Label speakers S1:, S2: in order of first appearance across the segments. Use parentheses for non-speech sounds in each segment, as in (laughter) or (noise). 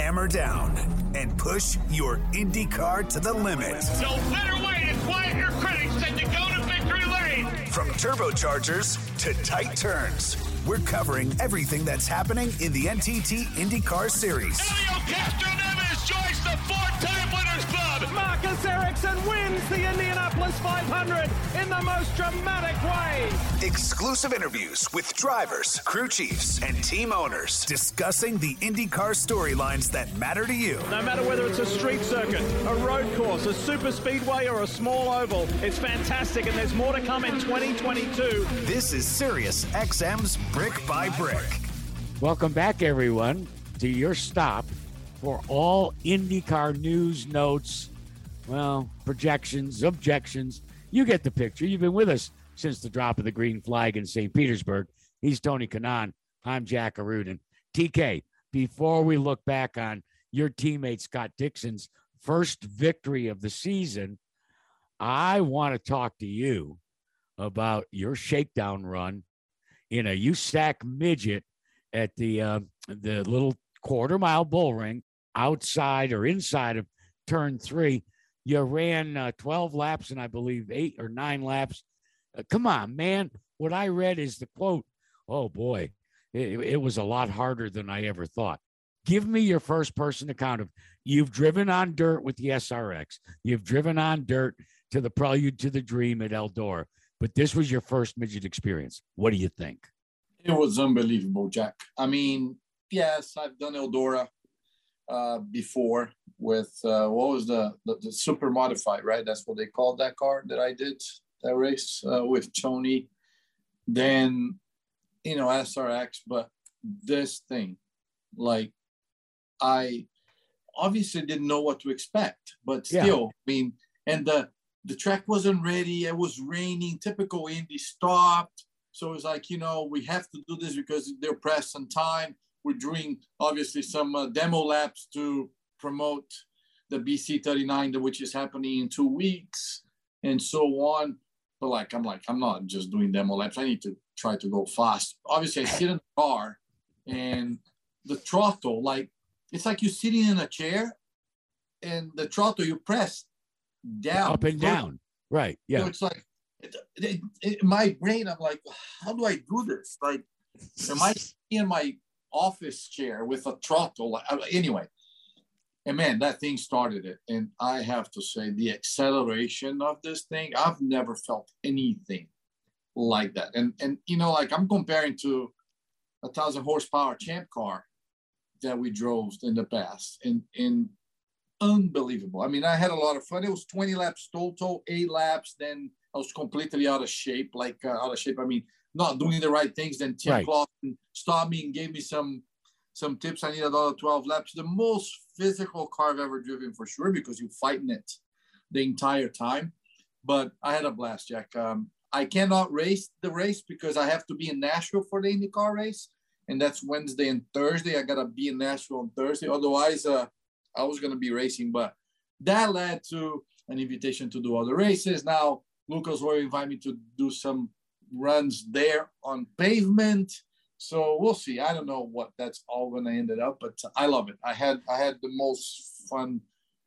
S1: hammer down and push your IndyCar to the limit.
S2: No better way to quiet your critics than to go to victory lane.
S1: From turbochargers to tight turns, we're covering everything that's happening in the NTT IndyCar Series.
S2: Helio Castroneves joins the four-time winners.
S3: Marcus Ericsson wins the Indianapolis 500 in the most dramatic way.
S1: Exclusive interviews with drivers, crew chiefs, and team owners discussing the IndyCar storylines that matter to you.
S3: No matter whether it's a street circuit, a road course, a super speedway, or a small oval, it's fantastic, and there's more to come in 2022.
S1: This is Sirius XM's Brick by Brick.
S4: Welcome back, everyone, to your stop for all IndyCar news, notes, well, projections, objections. You get the picture. You've been with us since the drop of the green flag in St. Petersburg. He's Tony Kanaan. I'm Jack Arute. TK, before we look back on your teammate Scott Dixon's first victory of the season, I want to talk to you about your shakedown run in a USAC midget at the uh, the little quarter mile bull ring outside or inside of turn three you ran uh, 12 laps and I believe eight or nine laps. Uh, come on, man. What I read is the quote, oh boy, it, it was a lot harder than I ever thought. Give me your first person account of you've driven on dirt with the SRX, you've driven on dirt to the Prelude to the Dream at Eldora, but this was your first midget experience. What do you think?
S5: It was unbelievable, Jack. I mean, yes, I've done Eldora uh, before with uh, what was the, the, the super modified, right? That's what they called that car that I did that race uh, with Tony. Then, you know, SRX, but this thing, like, I obviously didn't know what to expect, but still, yeah. I mean, and the the track wasn't ready. It was raining. Typical Indy stopped. So it was like, you know, we have to do this because they're pressed on time. We're doing obviously some uh, demo laps to promote the BC 39, which is happening in two weeks, and so on. But like, I'm like, I'm not just doing demo laps. I need to try to go fast. Obviously, I sit in the car, and the throttle, like, it's like you're sitting in a chair, and the throttle you press down,
S4: up and down. Right. Yeah.
S5: So it's like it, it, it, my brain. I'm like, how do I do this? Like, am I (laughs) in my office chair with a throttle? Uh, anyway, and man, that thing started it. And I have to say, the acceleration of this thing, I've never felt anything like that. And and you know, like I'm comparing to a thousand horsepower champ car that we drove in the past. And and unbelievable. I mean, I had a lot of fun. It was 20 laps total, eight laps. Then I was completely out of shape, like uh, out of shape. I mean, not doing the right things. Then Tim right. Clauson stopped me and gave me some some tips. I need another 12 laps. The most physical car I've ever driven for sure because you're fighting it the entire time. But I had a blast, Jack. Um, I cannot race the race because I have to be in Nashville for the IndyCar race, and that's Wednesday and Thursday. I gotta be in Nashville on Thursday. Otherwise, uh, I was gonna be racing. But that led to an invitation to do other races. Now Lucas will invite me to do some runs there on pavement so we'll see. I don't know what that's all going to end up, but I love it. I had I had the most fun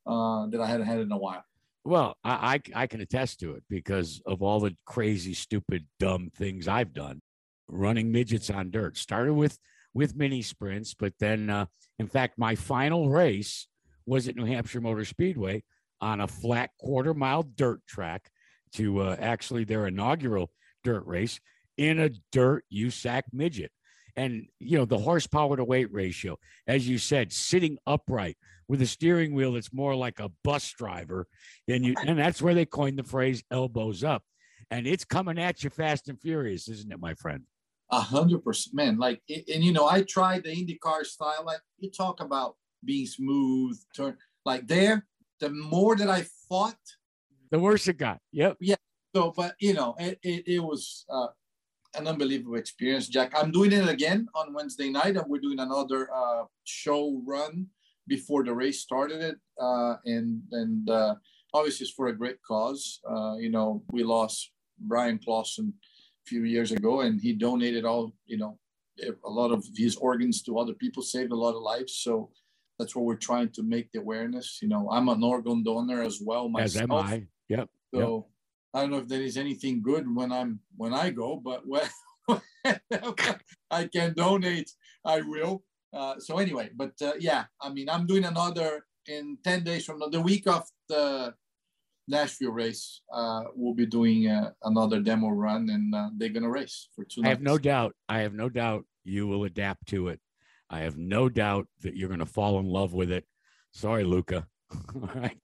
S5: uh, that I had had in a while.
S4: Well, I, I, I can attest to it because of all the crazy, stupid, dumb things I've done. Running midgets on dirt started with with mini sprints, but then, uh, in fact, my final race was at New Hampshire Motor Speedway on a flat quarter mile dirt track to uh, actually their inaugural dirt race in a dirt USAC midget. And you know the horsepower to weight ratio as you said sitting upright with a steering wheel that's more like a bus driver and you and that's where they coined the phrase elbows up. And it's coming at you fast and furious isn't it my friend?
S5: A hundred percent man like and you know i tried the indycar style like you talk about being smooth turn like there the more that i fought
S4: the worse it got yep
S5: yeah so but you know it, it, it was uh an unbelievable experience, Jack. I'm doing it again on Wednesday night, and we're doing another uh, show run before the race started. It uh, and and uh, obviously it's for a great cause. Uh, you know, we lost Bryan Clauson a few years ago, and he donated all you know a lot of his organs to other people, saved a lot of lives. So that's what we're trying to make the awareness. You know, I'm an organ donor as well myself.
S4: As am. I. Yep.
S5: So I don't know if there is anything good when I'm when I go, but when (laughs) I can donate, I will. Uh, so anyway, but uh, yeah, I mean, I'm doing another in ten days from now, the week of the Nashville race. Uh, we'll be doing uh, another demo run, and uh, they're gonna race for two.
S4: I have no doubt. I have no doubt you will adapt to it. I have no doubt that you're going to fall in love with it. Sorry, Luca. (laughs) All right.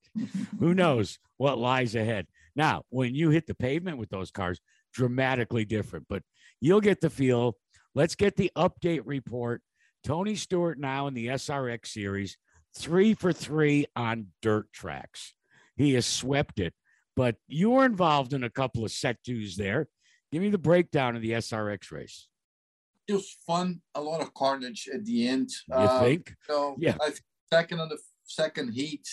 S4: Who (laughs) knows what lies ahead? Now, when you hit the pavement with those cars, dramatically different, but you'll get the feel. Let's get the update report. Tony Stewart now in the SRX series, three for three on dirt tracks. He has swept it, but you were involved in a couple of set twos there. Give me the breakdown of the SRX race.
S5: It was fun. A lot of carnage at the end.
S4: You
S5: Uh,
S4: think?
S5: So
S4: Yeah.
S5: I think second on the second heat,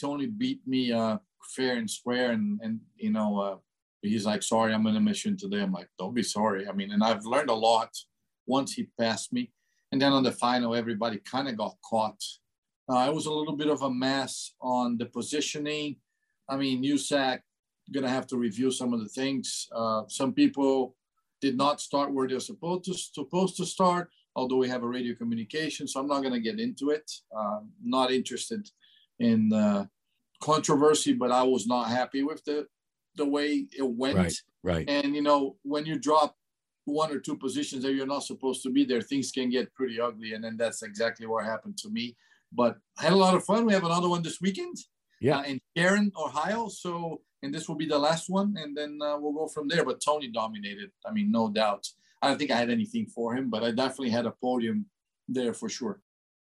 S5: Tony beat me uh fair and square, and and you know uh, he's like, sorry, I'm on a mission today. I'm like, don't be sorry. I mean, and I've learned a lot once he passed me, and then on the final, everybody kind of got caught. Uh, it was a little bit of a mess on the positioning. I mean, USAC gonna have to review some of the things. Uh, some people did not start where they're supposed to supposed to start although we have a radio communication. So I'm not going to get into it. Um, not interested in uh, controversy, but I was not happy with the the way it went.
S4: Right. Right.
S5: And you know, when you drop one or two positions that you're not supposed to be there, things can get pretty ugly. And then that's exactly what happened to me. But I had a lot of fun. We have another one this weekend.
S4: Yeah.
S5: Uh, in Sharon, Ohio. So, and this will be the last one, and then uh, we'll go from there. But Tony dominated. I mean, no doubt. I don't think I had anything for him, but I definitely had a podium there for sure.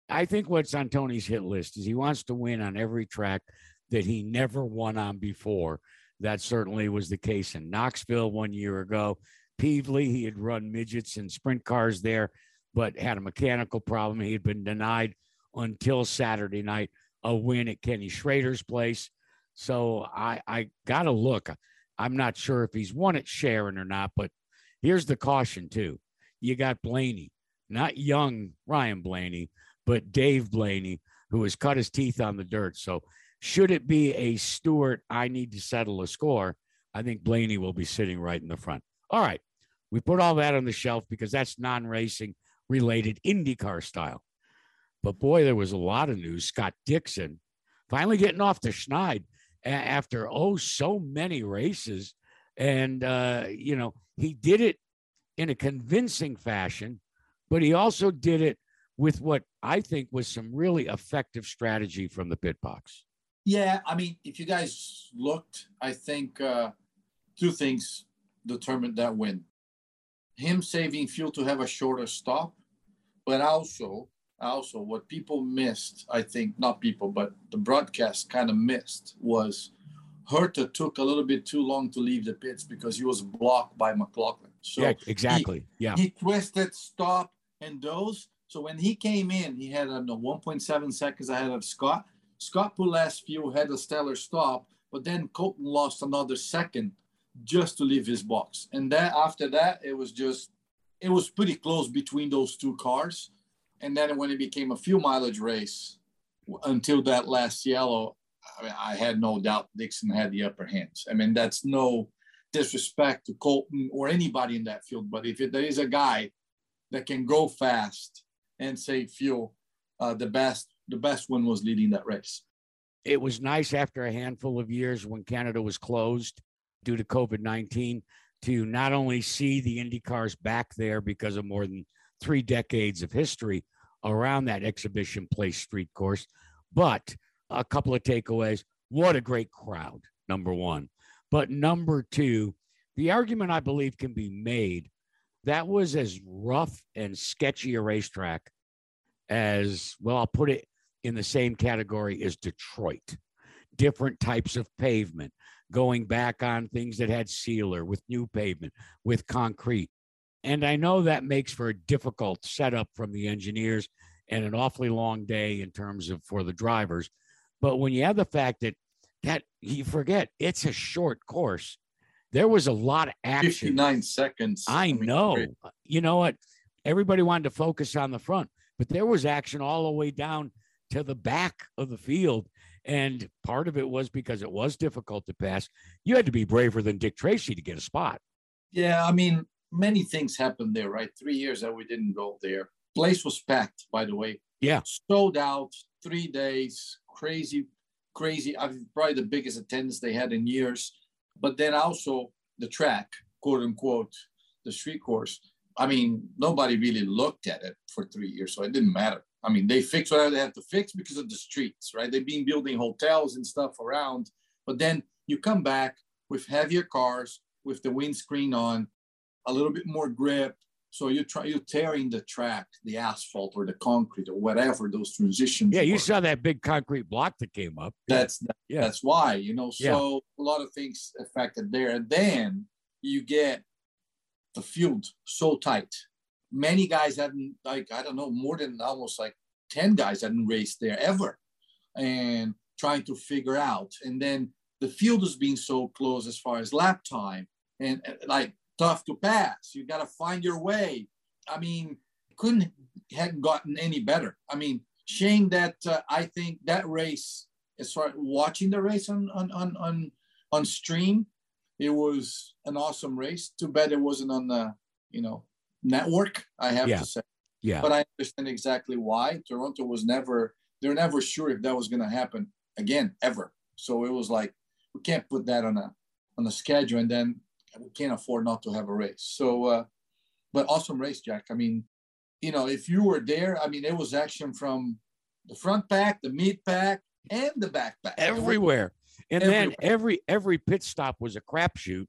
S4: I think what's on Tony's hit list is he wants to win on every track that he never won on before. That certainly was the case in Knoxville one year ago. Pevely, he had run midgets and sprint cars there, but had a mechanical problem. He had been denied until Saturday night a win at Kenny Schrader's place. So I, I got to look. I'm not sure if he's won at Sharon or not, but here's the caution, too. You got Blaney, not young Ryan Blaney, but Dave Blaney, who has cut his teeth on the dirt. So, should it be a Stewart, I need to settle a score, I think Blaney will be sitting right in the front. All right. We put all that on the shelf because that's non racing related IndyCar style. But boy, there was a lot of news. Scott Dixon finally getting off the schneid after, oh, so many races. And, uh, you know, he did it in a convincing fashion, but he also did it with what I think was some really effective strategy from the pit box.
S5: Yeah, I mean, if you guys looked, I think uh, two things determined that win. Him saving fuel to have a shorter stop, but also, also what people missed, I think, not people, but the broadcast kind of missed was Herta took a little bit too long to leave the pits because he was blocked by McLaughlin. So
S4: yeah, exactly. yeah.
S5: he twisted, stop, and those. So when he came in, he had I don't know 1.7 seconds ahead of Scott. Scott fuel, had a stellar stop, but then Colton lost another second just to leave his box. And then after that, it was just it was pretty close between those two cars. And then when it became a few mileage race, until that last yellow, I, mean, I had no doubt Dixon had the upper hands. I mean, that's no disrespect to Colton or anybody in that field, but if it, there is a guy that can go fast and save fuel, uh, the best the best one was leading that race.
S4: It was nice after a handful of years when Canada was closed due to COVID 19 to not only see the Indy cars back there because of more than three decades of history around that exhibition place street course, but a couple of takeaways. What a great crowd, number one. But number two, the argument I believe can be made that was as rough and sketchy a racetrack as, well, I'll put it in the same category as Detroit. Different types of pavement, going back on things that had sealer with new pavement, with concrete. And I know that makes for a difficult setup from the engineers and an awfully long day in terms of for the drivers. But when you have the fact that that you forget it's a short course, there was a lot of action.
S5: 59 seconds.
S4: I know.
S5: great.
S4: You know what? Everybody wanted to focus on the front, but there was action all the way down to the back of the field. And part of it was because it was difficult to pass. You had to be braver than Dick Tracy to get a spot.
S5: Yeah, I mean, many things happened there, right? Three years that we didn't go there. Place was packed, by the way.
S4: Yeah.
S5: Sold out, three days, crazy, crazy. I mean, probably the biggest attendance they had in years. But then also the track, quote unquote, the street course. I mean, nobody really looked at it for three years, so it didn't matter. I mean, they fixed whatever they had to fix because of the streets, right? They've been building hotels and stuff around. But then you come back with heavier cars, with the windscreen on, a little bit more grip. So you try you're tearing the track, the asphalt or the concrete or whatever those transitions.
S4: Yeah, you
S5: were.
S4: saw that big concrete block that came up.
S5: That's
S4: Yeah.
S5: that's why you know. So
S4: Yeah.
S5: a lot of things affected there, and then you get the field so tight. Many guys hadn't like I don't know more than almost like ten guys hadn't raced there ever, and trying to figure out. And then the field was being so close as far as lap time, and uh, like tough to pass. You got to find your way. I mean, couldn't hadn't gotten any better. I mean, shame that uh, I think that race, as far watching the race on on on on, on stream, it was an awesome race. Too bad it wasn't on the you know network. I have
S4: Yeah.
S5: to say,
S4: Yeah.
S5: but I understand exactly why. Toronto was never they're never sure if that was going to happen again ever. So it was like we can't put that on a on a schedule, and then we can't afford not to have a race. So, uh, but awesome race, Jack. I mean, you know, if you were there, I mean, it was action from the front pack, the mid pack, and the back pack.
S4: everywhere. And then every every pit stop was a crapshoot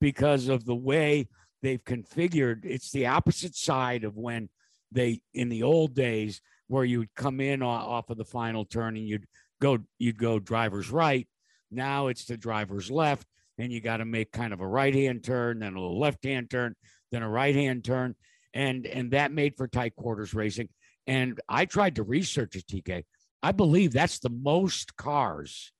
S4: because of the way they've configured. It's the opposite side of when they in the old days where you'd come in off of the final turn and you'd go you'd go driver's right. Now it's the driver's left, and you got to make kind of a right hand turn, then a little left hand turn, then a right hand turn, and and that made for tight quarters racing. And I tried to research it, TK. I believe that's the most cars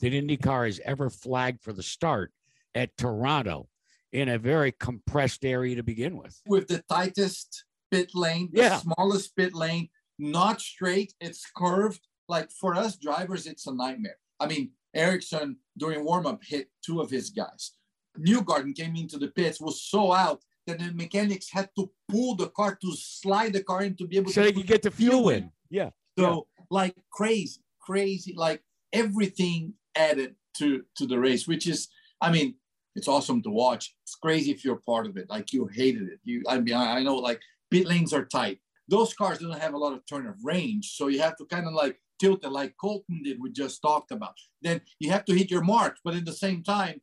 S4: that IndyCar has ever flagged for the start at Toronto in a very compressed area to begin with.
S5: with the tightest pit lane, the
S4: Yeah.
S5: smallest pit lane, not straight, it's curved. Like for us drivers, it's a nightmare. I mean, Ericsson during warm-up hit two of his guys. Newgarden came into the pits, was so out that the mechanics had to pull the car to slide the car in to be able
S4: So
S5: to
S4: they could get the fuel in. Yeah.
S5: so like crazy, crazy, like everything added to to the race, which is, I mean, it's awesome to watch. It's crazy if you're part of it. Like you hated it. You, I mean, I, I know like pit lanes are tight. Those cars don't have a lot of turn of range, so you have to kind of like tilt it, like Colton did. We just talked about. Then you have to hit your mark, but at the same time,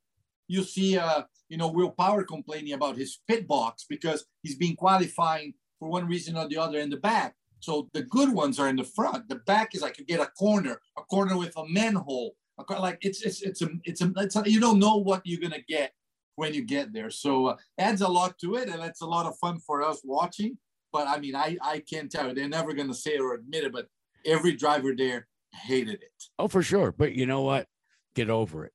S5: you see, uh, you know, Will Power complaining about his pit box because he's been qualifying for one reason or the other in the back. So the good ones are in the front. The back is like you get a corner, a corner with a manhole. Like it's it's it's a it's a, it's a you don't know what you're gonna get when you get there. So uh, adds a lot to it, and it's a lot of fun for us watching. But I mean, I I can't tell you. They're never gonna say or admit it, but every driver there hated it.
S4: Oh, for sure. But you know what? Get over it.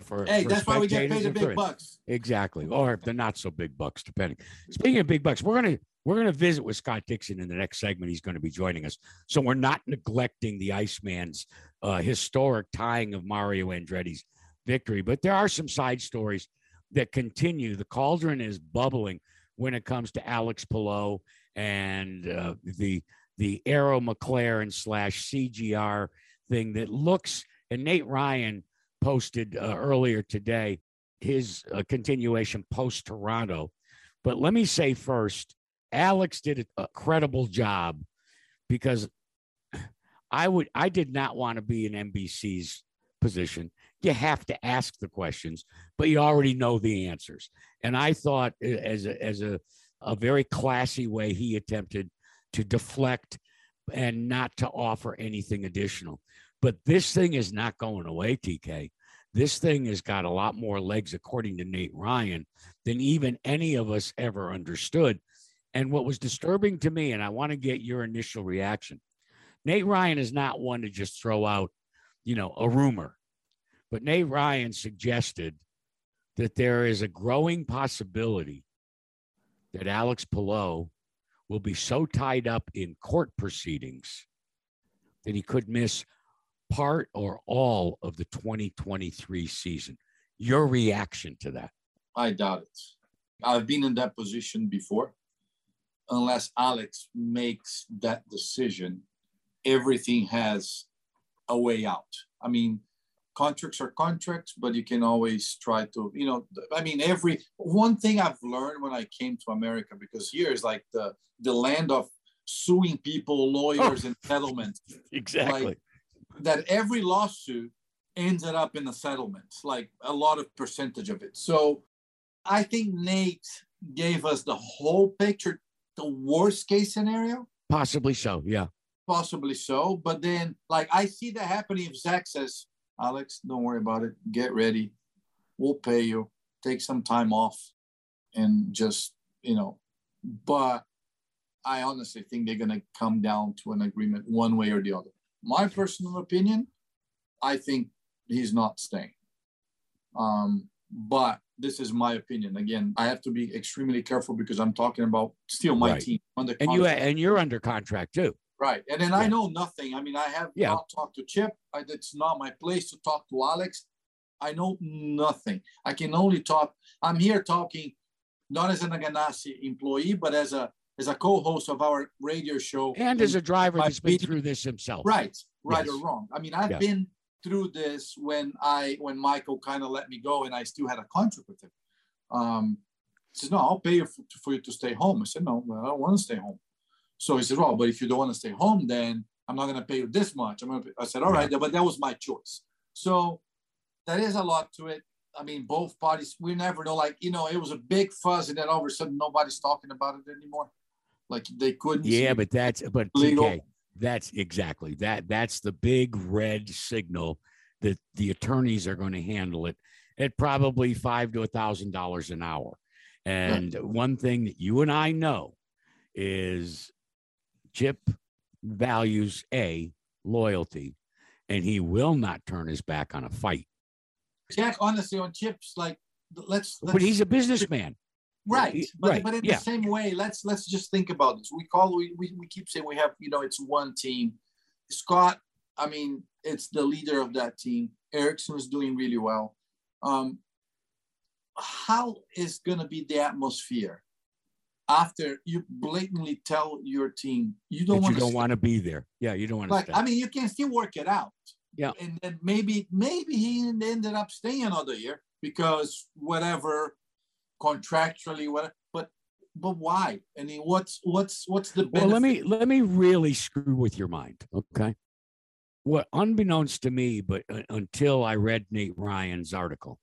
S4: For,
S5: Hey,
S4: for
S5: that's why we get paid the big
S4: it.
S5: bucks.
S4: Exactly. Or if the not so big bucks, depending. Speaking of big bucks, we're gonna we're gonna visit with Scott Dixon in the next segment. He's going to be joining us. So we're not neglecting the Iceman's uh, historic tying of Mario Andretti's victory, but there are some side stories that continue. The cauldron is bubbling when it comes to Alex Palou and uh, the the Arrow McLaren slash CGR thing that looks. And Nate Ryan posted uh, earlier today his uh, continuation post Toronto. But let me say first, Alex did a, credible job because I would I did not want to be in NBC's position. You have to ask the questions, but you already know the answers. And I thought uh, as a as a a very classy way he attempted to deflect and not to offer anything additional. But this thing is not going away, TK. This thing has got a lot more legs, according to Nate Ryan, than even any of us ever understood. And what was disturbing to me, and I want to get your initial reaction Nate Ryan is not one to just throw out, you know, a rumor. But Nate Ryan suggested that there is a growing possibility that Alex Palou will be so tied up in court proceedings that he could miss part or all of the 2023 season. Your reaction to that?
S5: I doubt it. I've been in that position before. Unless Alex makes that decision, everything has a way out. I mean, contracts are contracts, but you can always try to, you know, I mean, every one thing I've learned when I came to America, because here is like the the land of suing people, lawyers, oh, and (laughs) settlements.
S4: Exactly.
S5: Like, that every lawsuit ended up in a settlement, like a lot of percentage of it. So I think Nate gave us the whole picture, the worst case scenario.
S4: Possibly so, yeah.
S5: Possibly so. But then, like, I see that happening if Zak says, Alex, don't worry about it. Get ready. We'll pay you. Take some time off and just, you know, but I honestly think they're going to come down to an agreement one way or the other. My personal opinion, I think he's not staying. Um, but this is my opinion. Again, I have to be extremely careful because I'm talking about still my right. team
S4: under and you and you're under contract too.
S5: Right, and then yeah. I know nothing. I mean, I have yeah. not talked to Chip. I, it's not my place to talk to Alex. I know nothing. I can only talk. I'm here talking not as an Ganassi employee, but as a as a co-host of our radio show
S4: and as a driver that's been through this himself.
S5: Right, right yes. or wrong. I mean, I've yeah. been through this when I when Michael kind of let me go and I still had a contract with him. Um, he says, "No, I'll pay you for, for you to stay home." I said, "No, I don't want to stay home." So he said, "Well, but if you don't want to stay home, then I'm not going to pay you this much." I'm gonna pay. I said, "All right," but that was my choice. So that is a lot to it. I mean, both parties. We never know. Like you know, it was a big fuzz, and then all of a sudden, nobody's talking about it anymore. Like they couldn't.
S4: Yeah, but that's but TK, that's exactly that. That's the big red signal that the attorneys are going to handle it at probably five to a thousand dollars an hour. And yeah. one thing that you and I know is Chip values a loyalty, and he will not turn his back on a fight.
S5: Jack, honestly, on Chips, like let's, let's
S4: but he's a businessman.
S5: Right. But, right. but in yeah. the same way, let's let's just think about this. We call we, we we keep saying we have, you know, it's one team. Scott, I mean, it's the leader of that team. Ericsson is doing really well. Um, how is gonna be the atmosphere after you blatantly tell your team you don't want
S4: you don't want to be there? Yeah, you don't want to.
S5: Like, I mean, you can still work it out.
S4: Yeah.
S5: And then maybe maybe he ended up staying another year because whatever contractually, what, but but why? I mean, what's what's what's the benefit?
S4: Well, let me let me really screw with your mind, okay? What unbeknownst to me, but uh, until I read Nate Ryan's article,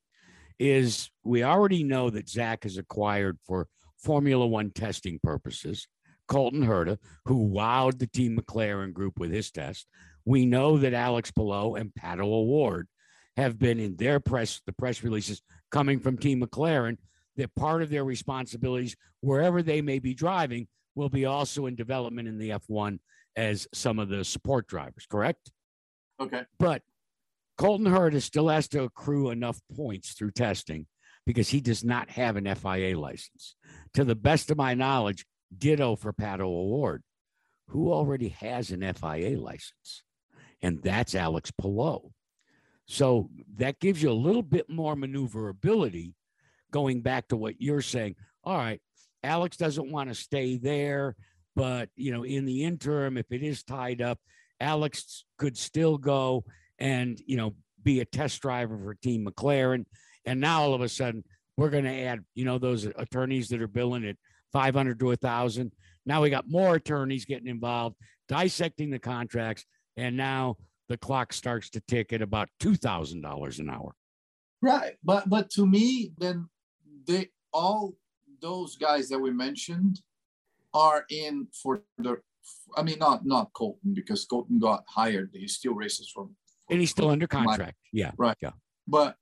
S4: is we already know that Zak has acquired for Formula One testing purposes Colton Herta, who wowed the Team McLaren group with his test. We know that Alex Palou and Pato O'Ward have been in their press, the press releases coming from Team McLaren, that part of their responsibilities, wherever they may be driving, will be also in development in the F1 as some of the support drivers, correct?
S5: Okay.
S4: But Colton Herta still has to accrue enough points through testing because he does not have an FIA license. To the best of my knowledge, ditto for Pato O'Ward, who already has an FIA license, and that's Alex Palou. So that gives you a little bit more maneuverability going back to what you're saying, all right, Alex doesn't want to stay there, but you know, in the interim, if it is tied up, Alex could still go and you know be a test driver for Team McLaren. And now all of a sudden, we're going to add, you know, those attorneys that are billing at 500 to a thousand. Now we got more attorneys getting involved, dissecting the contracts, and now the clock starts to tick at about two thousand dollars an hour.
S5: Right, but but to me, then they all those guys that we mentioned are in for the I mean not not Colton because Colton got hired. He still races from,
S4: and he's still under contract. yeah.
S5: Right.
S4: Yeah.
S5: But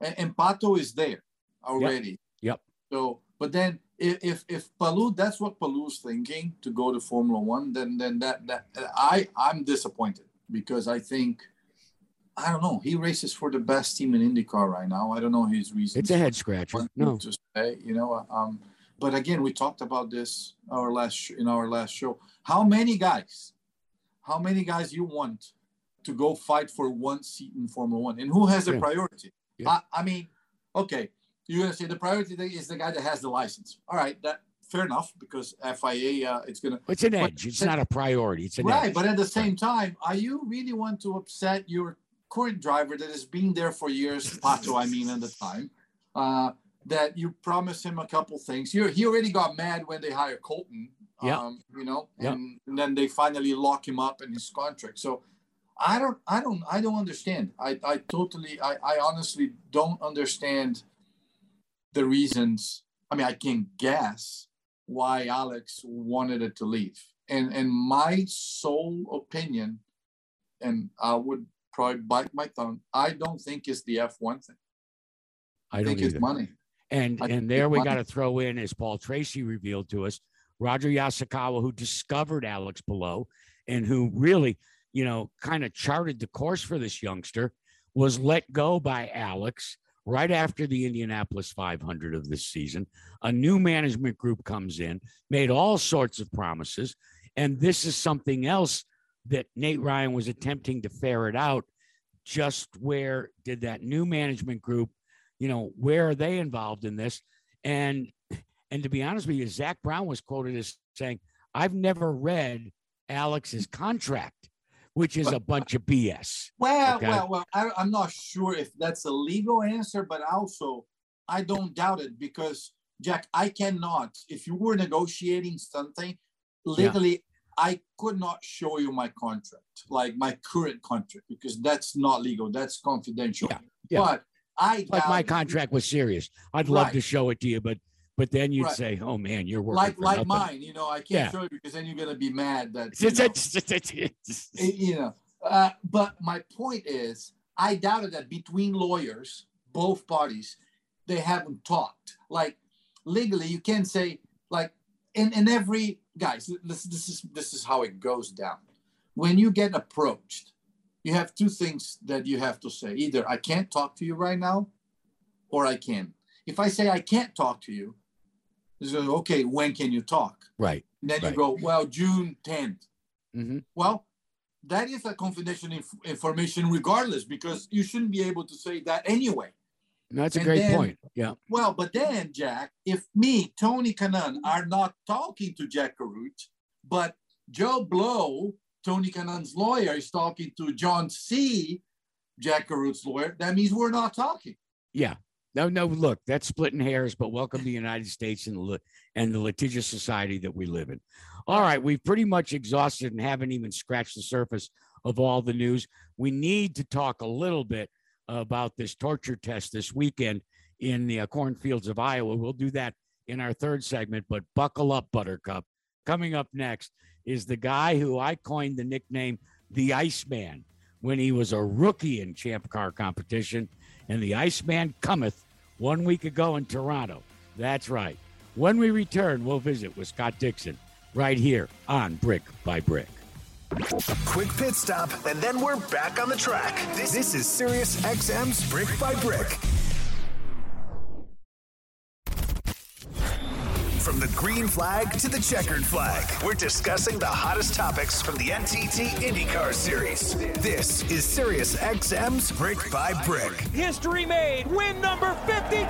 S5: and, and Pato is there already.
S4: Yep. yep.
S5: So but then if if, if Palou that's what Palou's thinking to go to Formula One, then then that that I I'm disappointed because I think I don't know. He races for the best team in IndyCar right now. I don't know his reasons.
S4: It's a head scratcher. No,
S5: to say, you know. Um, but again, we talked about this our last in our last show. How many guys? how many guys you want to go fight for one seat in Formula One, and who has the
S4: Yeah.
S5: priority?
S4: Yeah.
S5: I, I mean, okay, you're gonna say the priority is the guy that has the license. All right, that fair enough because FIA uh, it's gonna
S4: It's an
S5: But-
S4: edge. It's not a priority. It's an
S5: right,
S4: edge.
S5: but at the same time, are you really want to upset your current driver that has been there for years, Pato, I mean, at the time, uh, that you promise him a couple things. He, he already got mad when they hired Colton,
S4: Yeah.
S5: um, you know, and, and then they finally lock him up in his contract. So I don't, I don't, I don't understand. I, I totally, I, I honestly don't understand the reasons. I mean, I can guess why Alex wanted it to leave. And and my sole opinion, and I would probably bite my tongue. I don't think it's the F1 thing.
S4: I
S5: I
S4: don't
S5: think it's
S4: either.
S5: money.
S4: And
S5: I
S4: and there we got to throw in, as Paul Tracy revealed to us, Roger Yasukawa, who discovered Alex Palou and who really, you know, kind of charted the course for this youngster, was let go by Alex right after the Indianapolis 500 of this season. A new management group comes in, made all sorts of promises, and this is something else that Nate Ryan was attempting to ferret out. Just where did that new management group you know, where are they involved in this? And and to be honest with you, Zak Brown was quoted as saying, I've never read Alex's contract, which is a bunch of BS.
S5: Well,
S4: Okay.
S5: well, well. I, I'm not sure if that's a legal answer, but also I don't doubt it because Jack, I cannot. If you were negotiating something legally, I could not show you my contract, like my current contract, because that's not legal. That's confidential.
S4: Yeah, yeah.
S5: But I
S4: Like my contract was serious. I'd love to show it to you, but but then you'd
S5: Right.
S4: say, Oh man, you're working
S5: like like
S4: nothing."
S5: mine, you know, I can't
S4: Yeah.
S5: show you because then you're gonna be mad that (laughs) you know, eh, you know. Uh, but my point is, I doubted that between lawyers, both parties, they haven't talked. Like legally, you can't say like in in every guys. This this is this is how it goes down. When you get approached, you have two things that you have to say. Either I can't talk to you right now, or I can. If I say I can't talk to you, it's gonna, okay. When can you talk?
S4: right.
S5: And then
S4: Right.
S5: you go, well, June 10th.
S4: Mhm.
S5: Well, that is a confidential inf- information regardless, because you shouldn't be able to say that anyway.
S4: That's a
S5: And
S4: great
S5: then-
S4: point. Yeah.
S5: Well, but then, Jack, if me, Tony Kanaan, are not talking to Jack Arute, but Joe Blow, Tony Kanaan's lawyer, is talking to John C., Jack Arute's lawyer, that means we're not talking.
S4: Yeah. No, no, look, that's splitting hairs, but welcome to the United States and the, and the litigious society that we live in. All right, we've pretty much exhausted and haven't even scratched the surface of all the news. We need to talk a little bit about this torture test this weekend in the uh, cornfields of Iowa. We'll do that in our third segment, but buckle up, Buttercup. Coming up next is the guy who I coined the nickname the Iceman when he was a rookie in Champ Car competition and the Iceman cometh one week ago in Toronto. That's right. When we return, we'll visit with Scott Dixon right here on Brick by Brick.
S1: Quick pit stop, and then we're back on the track. This, this is Sirius XM's Brick by Brick. From the green flag to the checkered flag, we're discussing the hottest topics from the NTT IndyCar Series. This is Sirius XM's Brick by Brick.
S6: History made. Win number 52.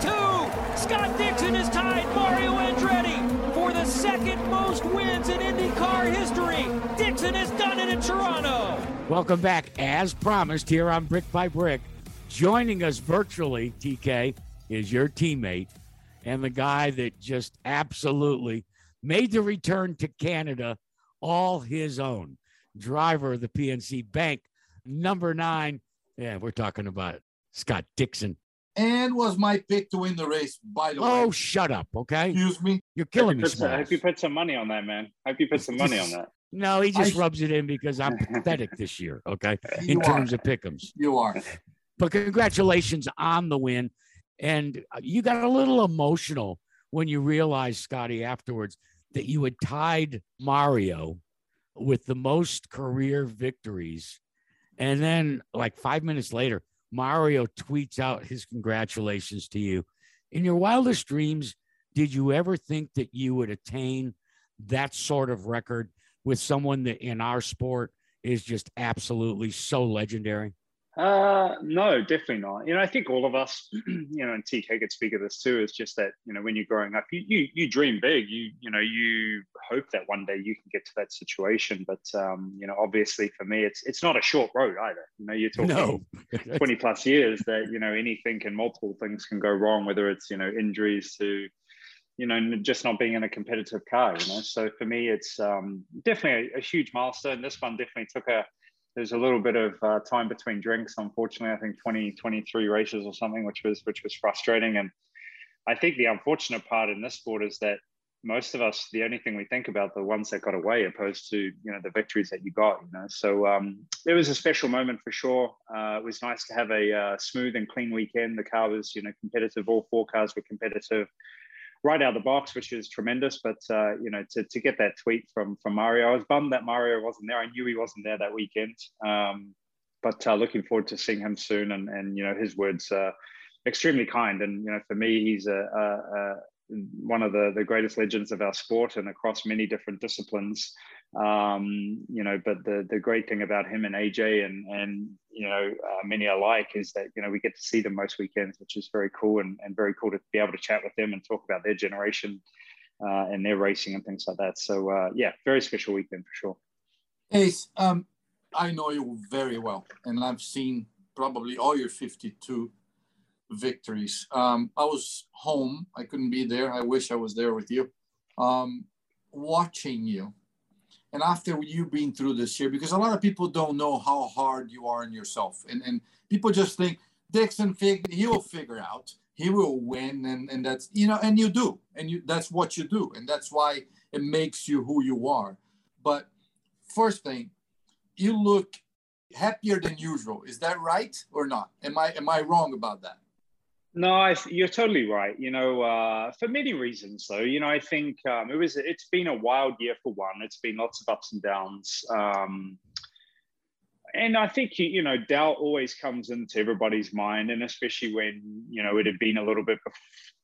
S6: Scott Dixon is tied Mario Andretti for the second most wins in IndyCar history. Dixon has done it in Toronto.
S4: Welcome back, as promised, here on Brick by Brick. Joining us virtually, TK, is your teammate and the guy that just absolutely made the return to Canada all his own. Driver of the PNC Bank, number nine. Yeah, we're talking about Scott Dixon.
S5: And was my pick to win the race, by the
S4: Oh,
S5: way.
S4: Oh, shut up, okay?
S5: Excuse me.
S4: You're killing
S7: hope
S4: me,
S7: you, some, I hope you put some money on that, man. I hope you put some money on that. (laughs)
S4: No, he just
S5: I-
S4: rubs it in because I'm (laughs) pathetic this year, okay?
S5: You
S4: In
S5: are.
S4: terms of pick'ems.
S5: You are.
S4: but congratulations on the win. And uh, you got a little emotional when you realized, Scotty, afterwards that you had tied Mario with the most career victories. And then, like five minutes later, Mario tweets out his congratulations to you. In your wildest dreams, did you ever think that you would attain that sort of record with someone that in our sport is just absolutely so legendary?
S7: Uh, no, definitely not. You know, I think all of us, (clears throat) you know, and TK could speak of this too, is just that, you know, when you're growing up, you, you, you dream big, you, you know, you hope that one day you can get to that situation. But, um, you know, obviously for me, it's, it's not a short road either. You know, you're talking
S4: No. (laughs) (laughs)
S7: 20 plus years that, you know, anything can, multiple things can go wrong, whether it's, you know, injuries to, you know, just not being in a competitive car, you know. So for me, it's um, definitely a, a huge milestone. This one definitely took a, there's a little bit of uh, time between drinks. Unfortunately, I think 20, 23 races or something, which was which was frustrating. And I think the unfortunate part in this sport is that most of us, the only thing we think about the ones that got away, opposed to you know the victories that you got. You know, so um, it was a special moment for sure. Uh, it was nice to have a uh, smooth and clean weekend. The car was you know competitive. All four cars were competitive right out of the box, which is tremendous. But uh, you know, to, to get that tweet from from Mario, I was bummed that Mario wasn't there. I knew he wasn't there that weekend. Um, but uh, looking forward to seeing him soon. And and you know, his words are extremely kind. And you know, for me, he's a, a, a one of the, the greatest legends of our sport and across many different disciplines. Um, you know, but the the great thing about him and AJ and and you know uh, many alike is that you know we get to see them most weekends, which is very cool and, and very cool to be able to chat with them and talk about their generation uh, and their racing and things like that. So uh, yeah, very special weekend for sure.
S5: Ace, um, I know you very well, and I've seen probably all your 52 victories. Um, I was home. I couldn't be there. I wish I was there with you, um, watching you. And after you being through this year, because a lot of people don't know how hard you are on yourself, and, and people just think Dixon fig he will figure out, he will win, and, and that's you know, and you do, and you that's what you do, and that's why it makes you who you are. But first thing, you look happier than usual. Is that right or not? Am I am I wrong about that?
S7: No, I, you're totally right. You know, uh, for many reasons, though. You know, I think um, it was. It's been a wild year for one. It's been lots of ups and downs. Um, and I think you know doubt always comes into everybody's mind, and especially when you know it had been a little bit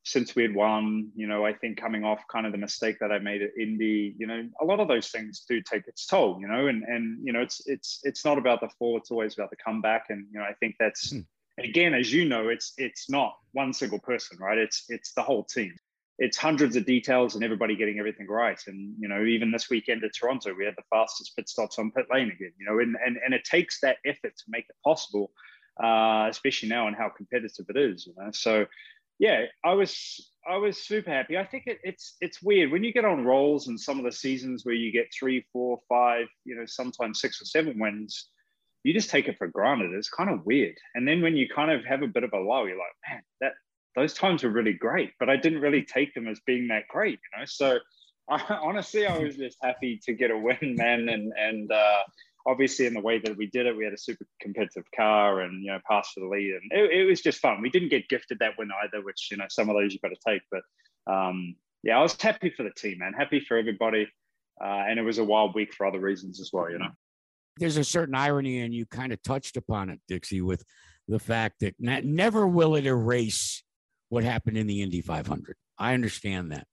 S7: since we had won. You know, I think coming off kind of the mistake that I made at Indy, you know, a lot of those things do take its toll. You know, and and you know, it's it's it's not about the fall; it's always about the comeback. And you know, I think that's.
S4: Hmm.
S7: Again, as you know, it's it's not one single person, right? It's it's the whole team it's hundreds of details and everybody getting everything right. And you know, even this weekend at Toronto, we had the fastest pit stops on pit lane again. You know, and and, and it takes that effort to make it possible, uh, especially now and how competitive it is. You know, so yeah, I was I was super happy. I think it, it's it's weird when you get on rolls and some of the seasons where you get three, four, five, you know, sometimes six or seven wins. You just take it for granted. It's kind of weird. And then when you kind of have a bit of a low, you're like, man, that those times were really great, but I didn't really take them as being that great, you know. So (laughs) I, honestly, I was just happy to get a win, (laughs) man, and and uh, obviously in the way that we did it, we had a super competitive car and you know passed for the lead, and it, it was just fun. We didn't get gifted that win either, which you know some of those you've got to take, but um, yeah, I was happy for the team, man, happy for everybody, uh, and it was a wild week for other reasons as well, you know.
S4: There's a certain irony, and you kind of touched upon it, Dixie, with the fact that ne- never will it erase what happened in the Indy 500. I understand that.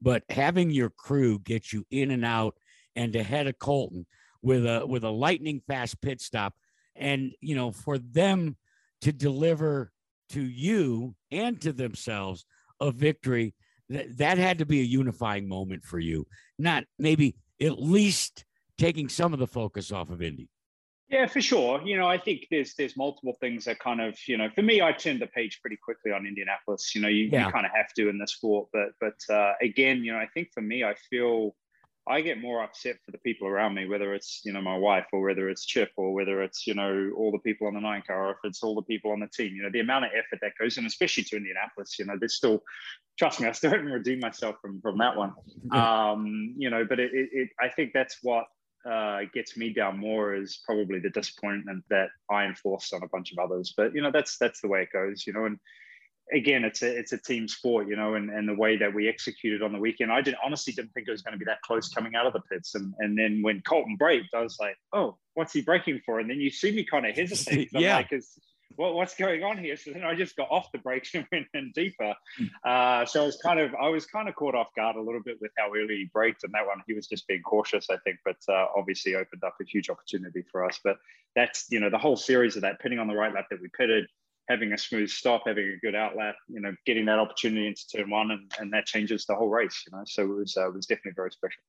S4: But having your crew get you in and out and ahead of Colton with a with a lightning fast pit stop and you know for them to deliver to you and to themselves a victory that, that had to be a unifying moment for you not maybe at least taking some of the focus off of Indy
S7: Yeah, for sure. You know, I think there's there's multiple things that kind of, you know, for me, I turned the page pretty quickly on Indianapolis. You know, you,
S4: Yeah.
S7: you kind of have to in this sport, but but uh, again, you know, I think for me, I feel I get more upset for the people around me, whether it's you know my wife or whether it's Chip or whether it's you know all the people on the nine car or if it's all the people on the team. You know, the amount of effort that goes in, especially to Indianapolis. You know, there's still, trust me, I still haven't redeemed myself from from that one. Um, you know, but it, it, it I think that's what uh, gets me down more is probably the disappointment that I enforced on a bunch of others. But you know, that's that's the way it goes. You know, and again, it's a it's a team sport. You know, and and the way that we executed on the weekend, I didn't honestly didn't think it was going to be that close coming out of the pits. And and then when Colton braked, I was like, oh, what's he braking for? And then you see me kind of hesitate. (laughs)
S4: Yeah.
S7: like, is what, what's going on here? So then I just got off the brakes and (laughs) went in deeper. Uh, so I was kind of, I was kind of caught off guard a little bit with how early he braked, and that one he was just being cautious, I think, but uh, obviously opened up a huge opportunity for us. But that's, you know, the whole series of that pitting on the right lap that we pitted, having a smooth stop, having a good outlap, you know, getting that opportunity into turn one, and, and that changes the whole race, you know. So it was, uh, it was definitely very special.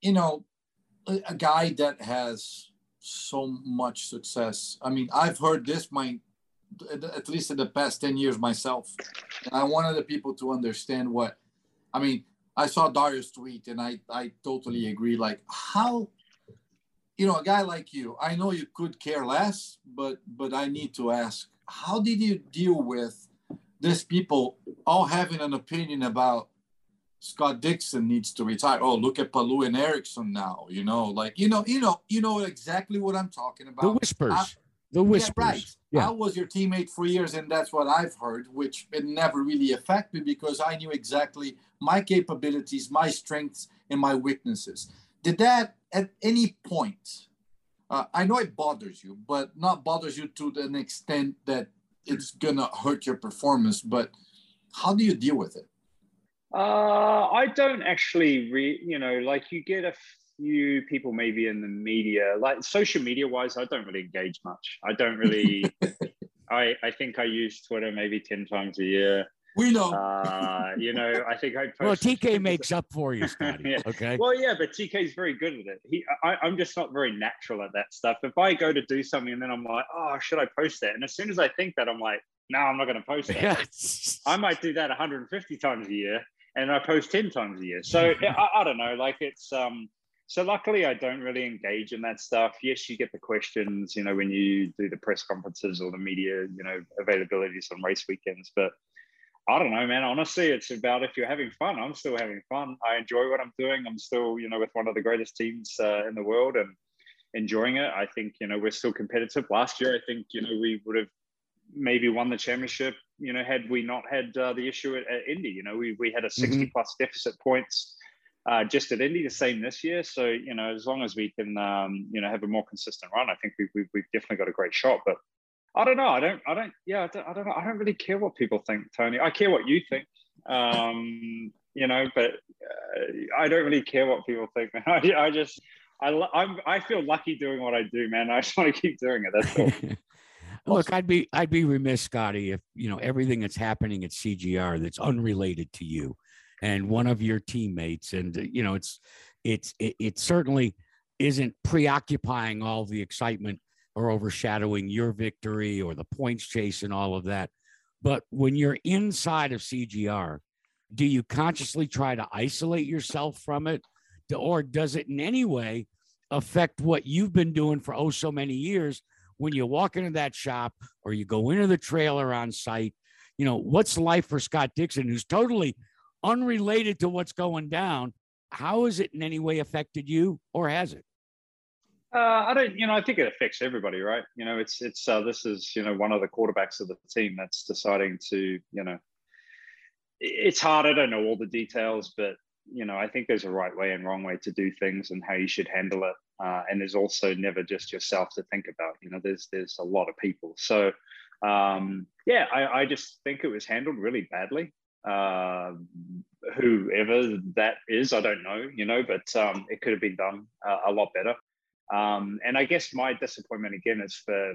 S5: You know, a, a guy that has so much success. I mean, I've heard this my at least in the past 10 years myself. And I wanted the people to understand what I mean, I saw Darius tweet and I I totally agree. Like how you know, a guy like you, I know you could care less, but but I need to ask, how did you deal with these people all having an opinion about Scott Dixon needs to retire. Oh, look at Palou and Ericsson now. You know, like you know, you know, you know exactly what I'm talking about.
S4: The whispers. I, the whispers.
S5: Yeah, right. Yeah. I was your teammate for years, and that's what I've heard, which it never really affected me because I knew exactly my capabilities, my strengths, and my weaknesses. Did that at any point? Uh, I know it bothers you, but not bothers you to an extent that it's gonna hurt your performance. But how do you deal with it?
S7: Uh, I don't actually, re- you know, like you get a few people maybe in the media, like social media wise, I don't really engage much. I don't really. (laughs) I I think I use Twitter maybe ten times a year.
S5: We know.
S7: Uh, you know, I think I. Post-
S4: well, TK makes up for you, Scotty. (laughs) yeah. Okay.
S7: Well, yeah, but TK is very good at it. He, I, I'm just not very natural at that stuff. If I go to do something and then I'm like, oh, should I post that? And as soon as I think that, I'm like, no, I'm not going to post that. Yes. I might do that 150 times a year, and I post 10 times a year. So (laughs) I, I don't know. Like it's um so luckily, I don't really engage in that stuff. Yes, you get the questions, you know, when you do the press conferences or the media, you know, availabilities on race weekends. But I don't know, man. Honestly, it's about if you're having fun. I'm still having fun. I enjoy what I'm doing. I'm still, you know, with one of the greatest teams uh, in the world and enjoying it. I think, you know, we're still competitive. Last year, I think, you know, we would have maybe won the championship, you know, had we not had uh, the issue at, at, Indy. You know, we, we had a 60 mm-hmm. plus deficit points uh, just at Indy, the same this year. So, you know, as long as we can, um, you know, have a more consistent run, I think we, we, we've definitely got a great shot. But I don't know. I don't, I don't, yeah, I don't, I don't know. I don't really care what people think, Tony. I care what you think. Um, you know, but uh, I don't really care what people think, man. (laughs) I, I just, I, I'm, I feel lucky doing what I do, man. I just (laughs) want to keep doing it. That's all. (laughs)
S4: Look, I'd be I'd be remiss, Scotty, if you know everything that's happening at CGR that's unrelated to you and one of your teammates, and uh, you know it's it's it, it certainly isn't preoccupying all the excitement or overshadowing your victory or the points chase and all of that. But when you're inside of CGR, do you consciously try to isolate yourself from it, or does it in any way affect what you've been doing for oh so many years? when you walk into that shop or you go into the trailer on site, you know, what's life for Scott Dixon, who's totally unrelated to what's going down? How has it in any way affected you or has it?
S7: Uh, I don't, you know, I think it affects everybody, right? You know, it's, it's, uh, this is, you know, one of the quarterbacks of the team that's deciding to, you know, it's hard. I don't know all the details, but, you know, I think there's a right way and wrong way to do things and how you should handle it uh, and there's also never just yourself to think about. You know, there's there's a lot of people. So um, yeah, I, I just think it was handled really badly. Uh, whoever that is, I don't know. You know, but um, it could have been done uh, a lot better. Um, and I guess my disappointment again is for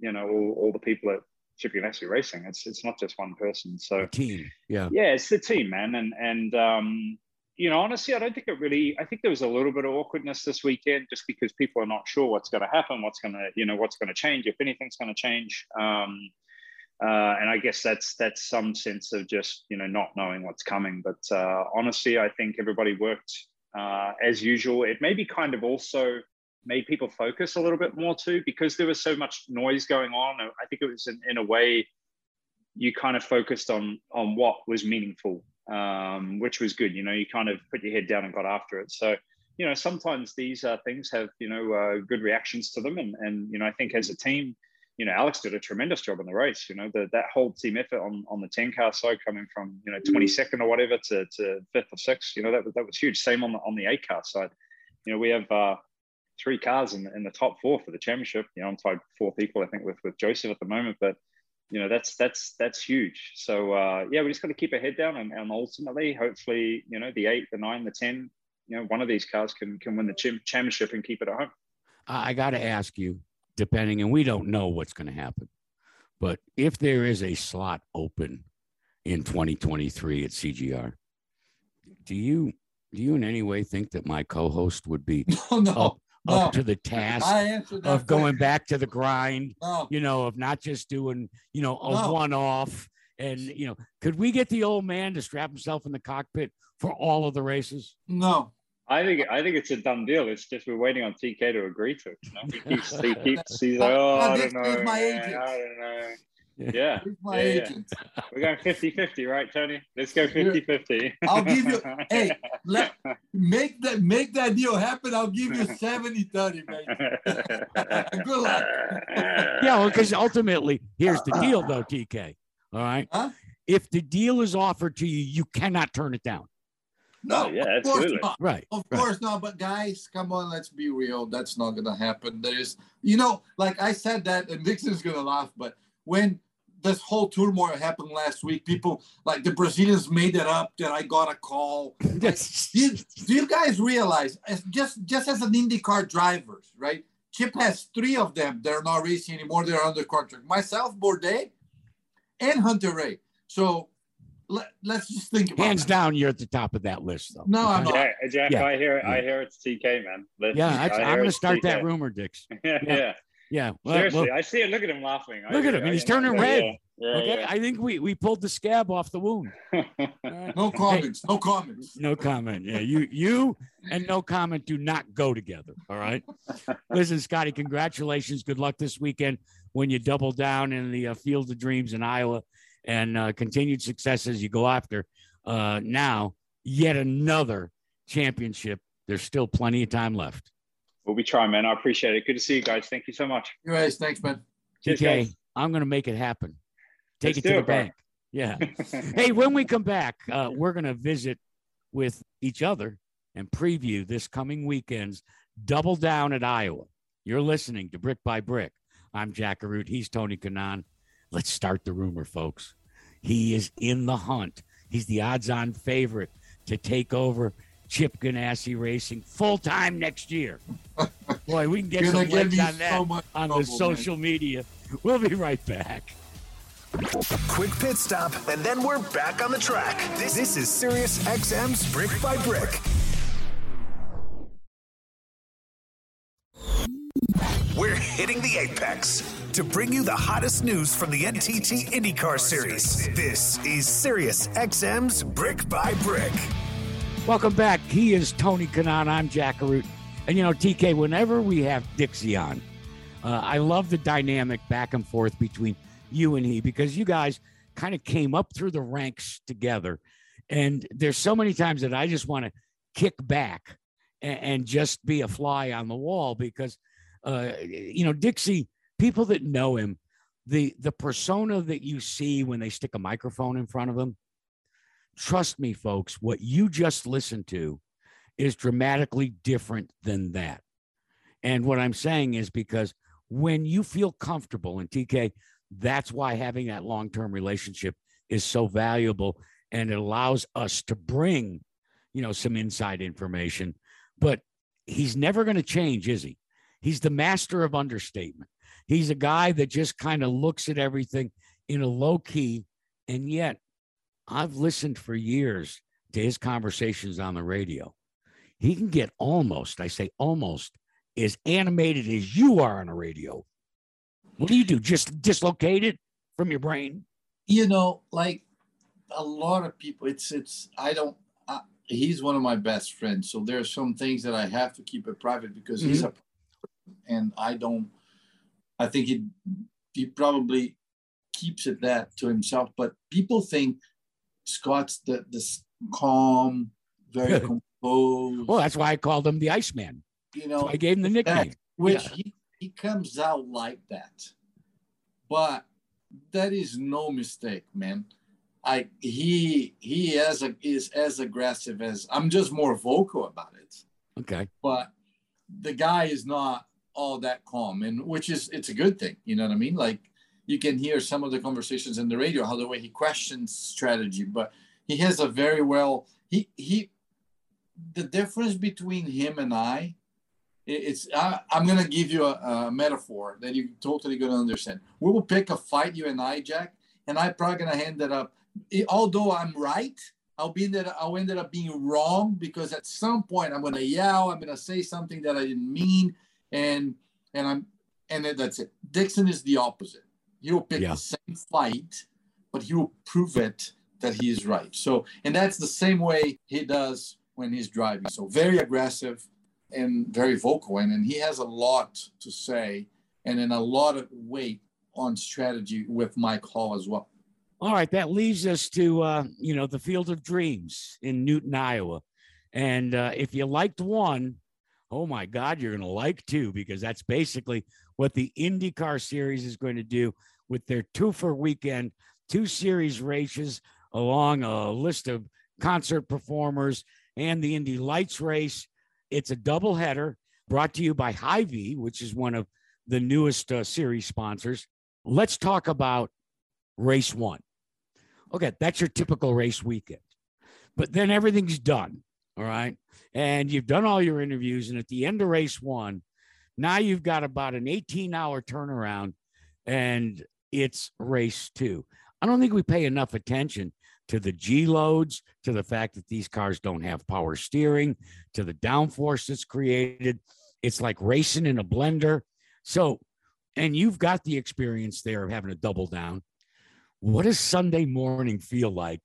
S7: you know all, all the people at Chip Ganassi Racing. It's it's not just one person. So
S4: team, yeah,
S7: yeah, it's the team, man. And and um, you know, honestly, I don't think it really. I think there was a little bit of awkwardness this weekend, just because people are not sure what's going to happen, what's going to, you know, what's going to change, if anything's going to change. Um, uh, and I guess that's that's some sense of just you know not knowing what's coming. But uh, honestly, I think everybody worked uh, as usual. It maybe kind of also made people focus a little bit more too, because there was so much noise going on. I think it was in, in a way you kind of focused on on what was meaningful um, which was good. You know, you kind of put your head down and got after it. So, you know, sometimes these uh, things have, you know, uh, good reactions to them. And, and, you know, I think as a team, you know, Alex did a tremendous job in the race. You know, the, that whole team effort on, on the 10 car side coming from, you know, 22nd or whatever to, to fifth or sixth, you know, that was, that was huge. Same on the, on the eight car side. You know, we have uh, three cars in, in the top four for the championship. You know, I'm tied four people, I think, with with Josef at the moment, but you know that's that's that's huge. So uh, yeah, we just got to keep our head down, and, and ultimately, hopefully, you know, the eight, the nine, the ten, you know, one of these cars can can win the championship and keep it at home.
S4: I got to ask you, depending, and we don't know what's going to happen, but if there is a slot open in 2023 at CGR, do you do you in any way think that my co-host would be (laughs)
S5: no, no,
S4: up,
S5: no.
S4: up to the task
S5: I answered that
S4: of going back to the grind?
S5: No,
S4: You know, of not just doing you know a one-off. And you know, could we get the old man to strap himself in the cockpit for all of the races?
S5: no.
S7: I think I think it's a done deal. It's just we're waiting on TK to agree to it. You know? He keeps he (laughs) keeps he's like, oh, I don't know,
S5: my
S7: man,
S5: agent.
S7: I don't know. Yeah,
S5: my
S7: yeah, yeah. We're going 50-50, right, Tony? Let's go 50-50.
S5: I'll give you- (laughs) hey, let- Make that make that deal happen. I'll give you 70 30, baby. (laughs) Good luck.
S4: Yeah, because ultimately, here's the deal, though, TK. All right.
S5: Huh?
S4: If the deal is offered to you, you cannot turn it down.
S5: No,
S7: Oh, yeah,
S5: of course
S7: absolutely.
S5: not.
S4: Right.
S5: Of
S4: right.
S5: course not, but guys, come on, let's be real. That's not gonna happen. There's, you know, like I said that, and Dixon's gonna laugh, but when this whole turmoil happened last week, people like the Brazilians made it up that I got a call.
S4: That's-
S5: Do you, do you guys realize, as just just as an IndyCar drivers, right? Chip has three of them. They're not racing anymore. They're under contract. Myself, Bourdais, and Hunter-Reay. So let, let's just think about
S4: Hands
S5: that.
S4: down, you're at the top of that list, though.
S5: No, I'm not.
S7: Jack, Jack
S4: Yeah.
S7: I hear I hear it's TK, man. Let's-
S4: Yeah,
S7: I,
S4: I I'm going to
S7: it's
S4: start that rumor, Dix.
S7: yeah, (laughs)
S4: Yeah.
S7: yeah.
S4: Yeah. Well,
S7: Seriously,
S4: well,
S7: I see it. Look at him laughing. I
S4: Look at
S7: hear-
S4: him, and
S7: I-
S4: he's
S7: you know,
S4: turning
S7: yeah,
S4: red.
S7: Yeah,
S4: okay. I think we, we pulled the scab off the wound.
S7: yeah. (laughs)
S4: All right.
S5: No comments. No comments.
S4: No comment. Yeah, you you and no comment do not go together. All right. (laughs) Listen, Scotty, congratulations. Good luck this weekend when you double down in the uh, Field of Dreams in Iowa, and uh, continued success as you go after. Uh, now, yet another championship. There's still plenty of time left.
S7: We'll be trying, man. I appreciate it. Good to see you guys. Thank you so much.
S5: You guys, thanks, man.
S7: Cheers,
S4: TK. I'm going to make it happen. Take
S7: Let's
S4: it to
S7: do
S4: the
S7: it, bro.
S4: bank. Yeah. (laughs) hey, when we come back, uh, we're going to visit with each other and preview this coming weekend's Double Down at Iowa. You're listening to Brick by Brick. I'm Jack Arute. He's Tony Kanaan. Let's start the rumor, folks. He is in the hunt. He's the odds on favorite to take over Chip Ganassi Racing full time next year. (laughs) Boy, we can get some
S5: gonna
S4: legs on that
S5: so much
S4: on
S5: trouble,
S4: the social media. We'll be right back.
S1: Quick pit stop, and then we're back on the track. This, this is Sirius XM's Brick by Brick. We're hitting the apex to bring you the hottest news from the NTT IndyCar Series. This is Sirius XM's Brick by Brick.
S4: Welcome back. He is Tony Kanaan. I'm Jack. And you know, TK, whenever we have Dixie on, uh, I love the dynamic back and forth between you and he because you guys kind of came up through the ranks together. And there's so many times that I just want to kick back and, and just be a fly on the wall because, uh, you know, Dixie, people that know him, the the persona that you see when they stick a microphone in front of him, trust me, folks, what you just listened to is dramatically different than that. And what I'm saying is because when you feel comfortable in TK, that's why having that long term relationship is so valuable and it allows us to bring, you know, some inside information. But he's never going to change, is he? He's the master of understatement. He's a guy that just kind of looks at everything in a low key. And yet, I've listened for years to his conversations on the radio. He can get almost, I say almost, as animated as you are on a radio. What do you do? Just dislocate it from your brain?
S5: You know, like a lot of people, it's it's. I don't. Uh, he's one of my best friends, so there are some things that I have to keep it private because he's a, and I don't. I think he he probably keeps it that to himself, but people think Scott's the this calm, very composed.
S4: Well, that's why I called him the Iceman.
S5: you
S4: So
S5: know,
S4: I gave him the nickname.
S5: that, which
S4: Yeah.
S5: he, he comes out like that. But that is no mistake, man. I he he as a, is as aggressive as I'm just more vocal about it.
S4: Okay.
S5: But the guy is not all that calm, and which is it's a good thing. You know what I mean? Like you can hear some of the conversations in the radio, how the way he questions strategy, but he has a very well he he the difference between him and I it's I, am gonna give you a, a, metaphor that you're totally gonna understand. We will pick a fight, you and I, Jack, and I'm probably gonna end it up. Although I'm right, I'll be that I'll end up being wrong because at some point I'm gonna yell, I'm gonna say something that I didn't mean, and and I'm and that's it. Dixon is the opposite. He will pick yeah. the same fight, but he will prove it that he is right. So and that's the same way he does when he's driving. So very aggressive and very vocal, and, and he has a lot to say and in a lot of weight on strategy with Mike Hull as well.
S4: All right, that leaves us to uh, you know the Field of Dreams in Newton, Iowa, and uh, if you liked one, oh my God, you're going to like two because that's basically what the IndyCar Series is going to do with their two for weekend, two series races along a list of concert performers and the Indy Lights race it's a double header brought to you by Hy-Vee, which is one of the newest uh, series sponsors. Let's talk about race one. Okay, that's your typical race weekend. But then everything's done. All right. And you've done all your interviews. And at the end of race one, now you've got about an 18 hour turnaround and it's race two. I don't think we pay enough attention to the G loads, to the fact that these cars don't have power steering, to the downforce that's created. It's like racing in a blender. So, and you've got the experience there of having a double down. What does Sunday morning feel like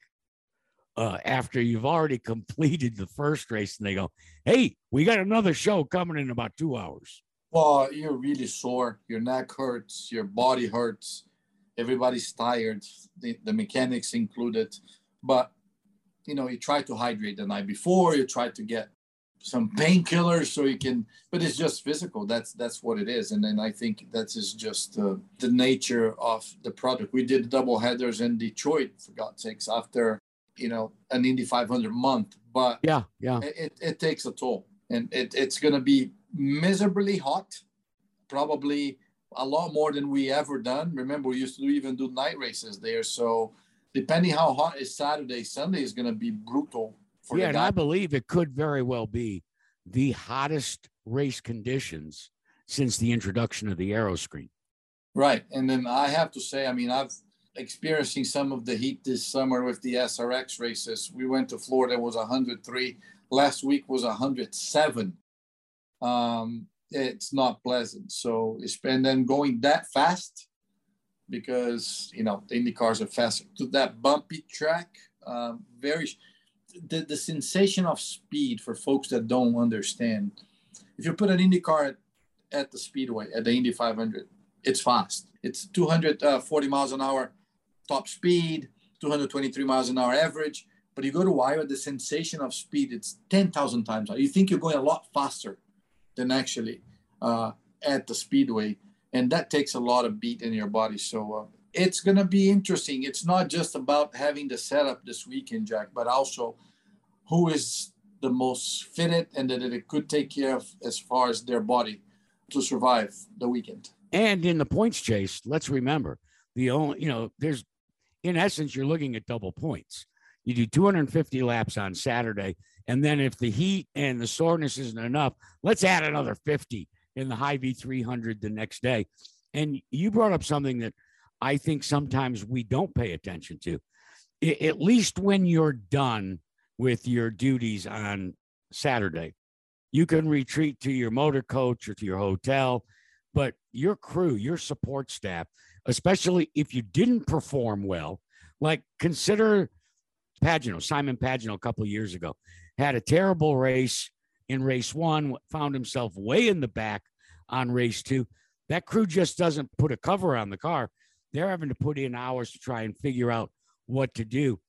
S4: uh, after you've already (laughs) completed the first race and they go, hey, we got another show coming in about two hours?
S5: Well, you're really sore. Your neck hurts, your body hurts everybody's tired, the, the mechanics included. But you know, you try to hydrate the night before. You try to get some painkillers so you can. But it's just physical. That's that's what it is. And then I think that is just uh, the nature of the product. We did double headers in Detroit, for God's sakes, after you know an Indy 500 month. But
S4: yeah, yeah,
S5: it, it takes a toll, and it, it's going to be miserably hot, probably a lot more than we ever done. Remember, we used to even do night races there. So depending how hot is Saturday, Sunday is going to be brutal.
S4: yeah, and I believe it could very well be the hottest race conditions since the introduction of the aero screen.
S5: Right, and then I have to say, I mean, I've experiencing some of the heat this summer with the SRX races. We went to Florida, it was 103. Last week was 107. Um, it's not pleasant. So and then going that fast because you know the Indy cars are faster to that bumpy track. Um, very the, the sensation of speed for folks that don't understand. If you put an Indy car at, at the speedway at the Indy 500, it's fast. It's 240 miles an hour top speed, 223 miles an hour average. But you go to Iowa, the sensation of speed, it's 10,000 times. You think you're going a lot faster than actually uh, at the speedway, and that takes a lot of beat in your body. So uh, it's going to be interesting. It's not just about having the setup this weekend, Jack, but also who is the most fitted and that it could take care of as far as their body to survive the weekend.
S4: And in the points chase, let's remember the only, you know, there's in essence, you're looking at double points. You do 250 laps on Saturday and then if the heat and the soreness isn't enough, let's add another 50 in the Hy-Vee 300 the next day. And you brought up something that I think sometimes we don't pay attention to. I, at least when you're done with your duties on Saturday, you can retreat to your motor coach or to your hotel, but your crew, your support staff, especially if you didn't perform well, like consider Pagenaud, Simon Pagenaud a couple years ago had a terrible race in race one, found himself way in the back on race two. That crew just doesn't put a cover on the car. They're having to put in hours to try and figure out what to do.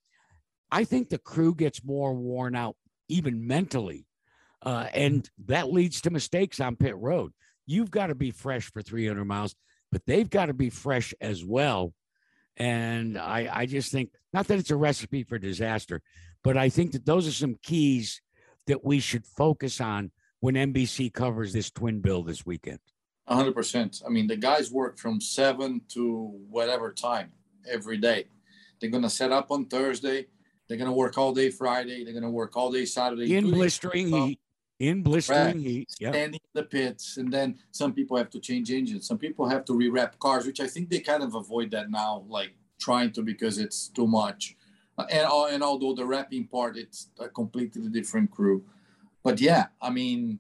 S4: I think the crew gets more worn out, even mentally. Uh, and that leads to mistakes on pit road. You've got to be fresh for 300 miles, but they've got to be fresh as well. And I, I just think, not that it's a recipe for disaster, but I think that those are some keys that we should focus on when NBC covers this twin bill this weekend.
S5: 100%. I mean, the guys work from 7 to whatever time every day. They're going to set up on Thursday. They're going to work all day Friday. They're going to work all day Saturday.
S4: In blistering heat. In blistering
S5: Right.
S4: heat. Yeah.
S5: Standing in the pits. And then some people have to change engines. Some people have to rewrap cars, which I think they kind of avoid that now, like trying to because it's too much. Uh, And, and although the wrapping part, it's a completely different crew. But yeah, I mean,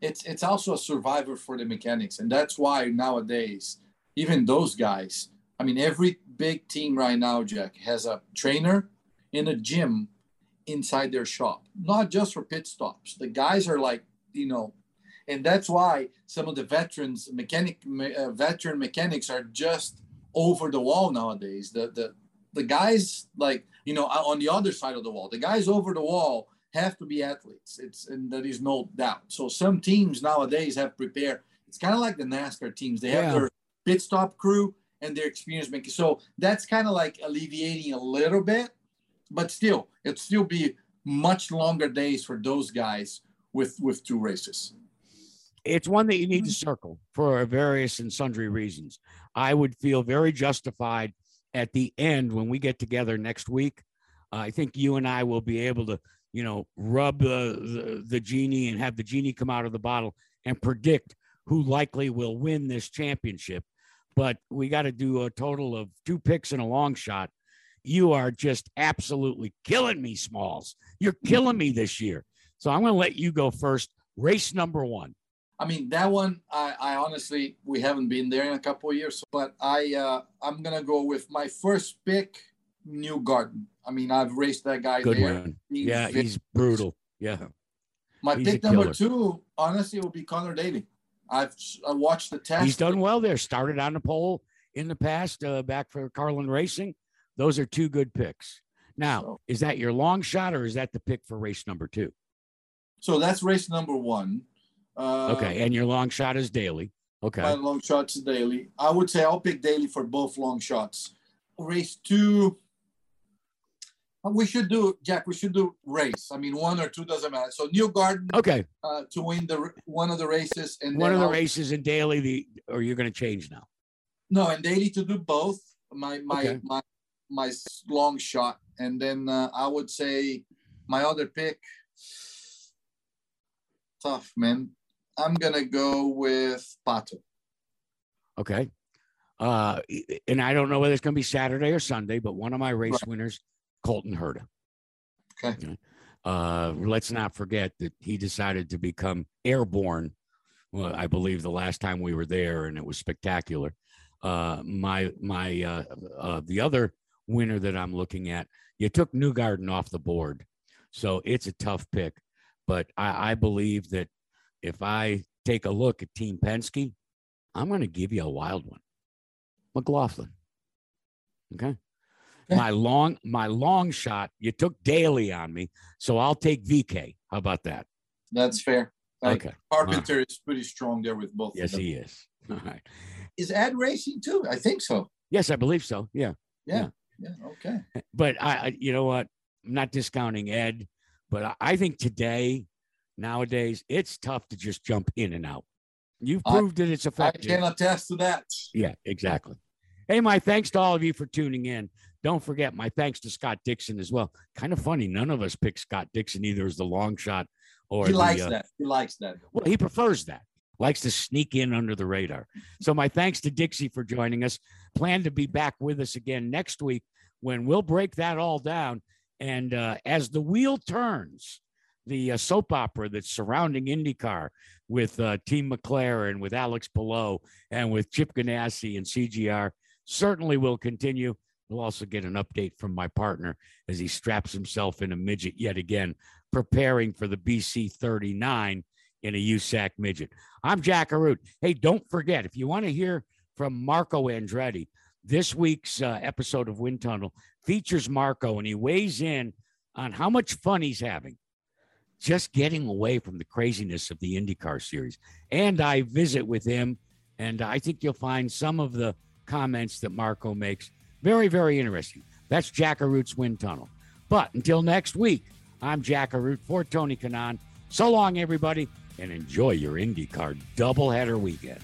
S5: it's it's also a survivor for the mechanics, and that's why nowadays, even those guys. I mean, every big team right now, Jack, has a trainer in a gym inside their shop, not just for pit stops. The guys are like, you know, and that's why some of the veterans, mechanic, me- uh, veteran mechanics, are just over the wall nowadays. The the the guys like you know on the other side of the wall, the guys over the wall have to be athletes. It's and there is no doubt. So some teams nowadays have prepared. It's kind of like the NASCAR teams. They have
S4: Yeah.
S5: their pit stop crew and their experience making. So that's kind of like alleviating a little bit, but still, it'd still be much longer days for those guys with with two races.
S4: it's one that you need to circle for various and sundry reasons. I would feel very justified at the end when we get together next week. Uh, I think you and I will be able to, you know, rub the, the genie and have the genie come out of the bottle and predict who likely will win this championship. But we got to do a total of two picks and a long shot. You are just absolutely killing me, Smalls. You're killing me this year. So I'm going to let you go first. Race number one.
S5: I mean that one. I, I honestly we haven't been there in a couple of years, but I uh, I'm gonna go with my first pick, Newgarden. I mean I've raced that guy
S4: Good
S5: there.
S4: one.
S5: He's
S4: Yeah, he's brutal. Yeah.
S5: my
S4: he's
S5: pick number two. Honestly, will be Connor Daly. I've I watched the test.
S4: He's done well there. Started on the pole in the past, uh, back for Carlin Racing. Those are two good picks. Now, is that your long shot or is that the pick for race number two?
S5: So that's race number one. Uh,
S4: Okay. And your long shot is
S5: Daly.
S4: Okay, My
S5: long shots Daly. I would say I'll pick Daly for both long shots. Race two. We should do Jack. We should do race. I mean, one or two doesn't matter. So Newgarden
S4: Okay.
S5: uh, to win the one of the races, and
S4: One of the
S5: I'll-
S4: races in Daly, the or you're going to change now.
S5: No, and Daly to do both. My my
S4: Okay.
S5: my my long shot, and then uh, I would say my other pick. Tough man. I'm gonna go with Pato.
S4: Okay. Uh, and I don't know whether it's going to be Saturday or Sunday, but one of my race
S5: Right.
S4: winners, Colton Herta.
S5: Okay.
S4: Uh, let's not forget that he decided to become airborne. Well, I believe the last time we were there, and it was spectacular. Uh, my my uh, uh, the other winner that I'm looking at, you took Newgarden off the board, so it's a tough pick. But I, I believe that if I take a look at Team Penske, I'm going to give you a wild one, McLaughlin. Okay. My long my long shot. You took Daly on me, so I'll take VK. How about that?
S5: That's fair. Like,
S4: Okay.
S5: Carpenter is pretty strong there with both.
S4: Yes,
S5: of them.
S4: he is. (laughs) All right.
S5: is Ed racing too. I think so.
S4: Yes, I believe so. Yeah.
S5: Yeah. Yeah. Yeah, okay.
S4: But I, I you know what? I'm not discounting Ed, but I, I think today, nowadays, it's tough to just jump in and out. You've
S5: I-
S4: proved that it's effective.
S5: I can attest to that.
S4: Yeah, exactly. Hey, my thanks to all of you for tuning in. Don't forget my thanks to Scott Dixon as well. Kind of funny, none of us picked Scott Dixon either as the long shot or
S5: He
S4: the,
S5: likes
S4: uh,
S5: that. He likes that.
S4: Well, he prefers that. Likes to sneak in under the radar. So my thanks to Dixie for joining us. Plan to be back with us again next week when we'll break that all down. And uh, as the wheel turns, the uh, soap opera that's surrounding IndyCar with uh, Team McLaren, with Alex Palou, and with Chip Ganassi and CGR certainly will continue. We'll also get an update from my partner as he straps himself in a midget yet again, preparing for the BC 39 in a USAC midget. I'm Jack Arute. Hey, don't forget, if you want to hear from Marco Andretti, this week's uh, episode of Wind Tunnel features Marco, and he weighs in on how much fun he's having just getting away from the craziness of the IndyCar series. And I visit with him, and I think you'll find some of the comments that Marco makes very, very interesting. That's Jack Arute's Wind Tunnel. But until next week, I'm Jack Arute for Tony Kanaan. So long, everybody. And enjoy your IndyCar doubleheader weekend.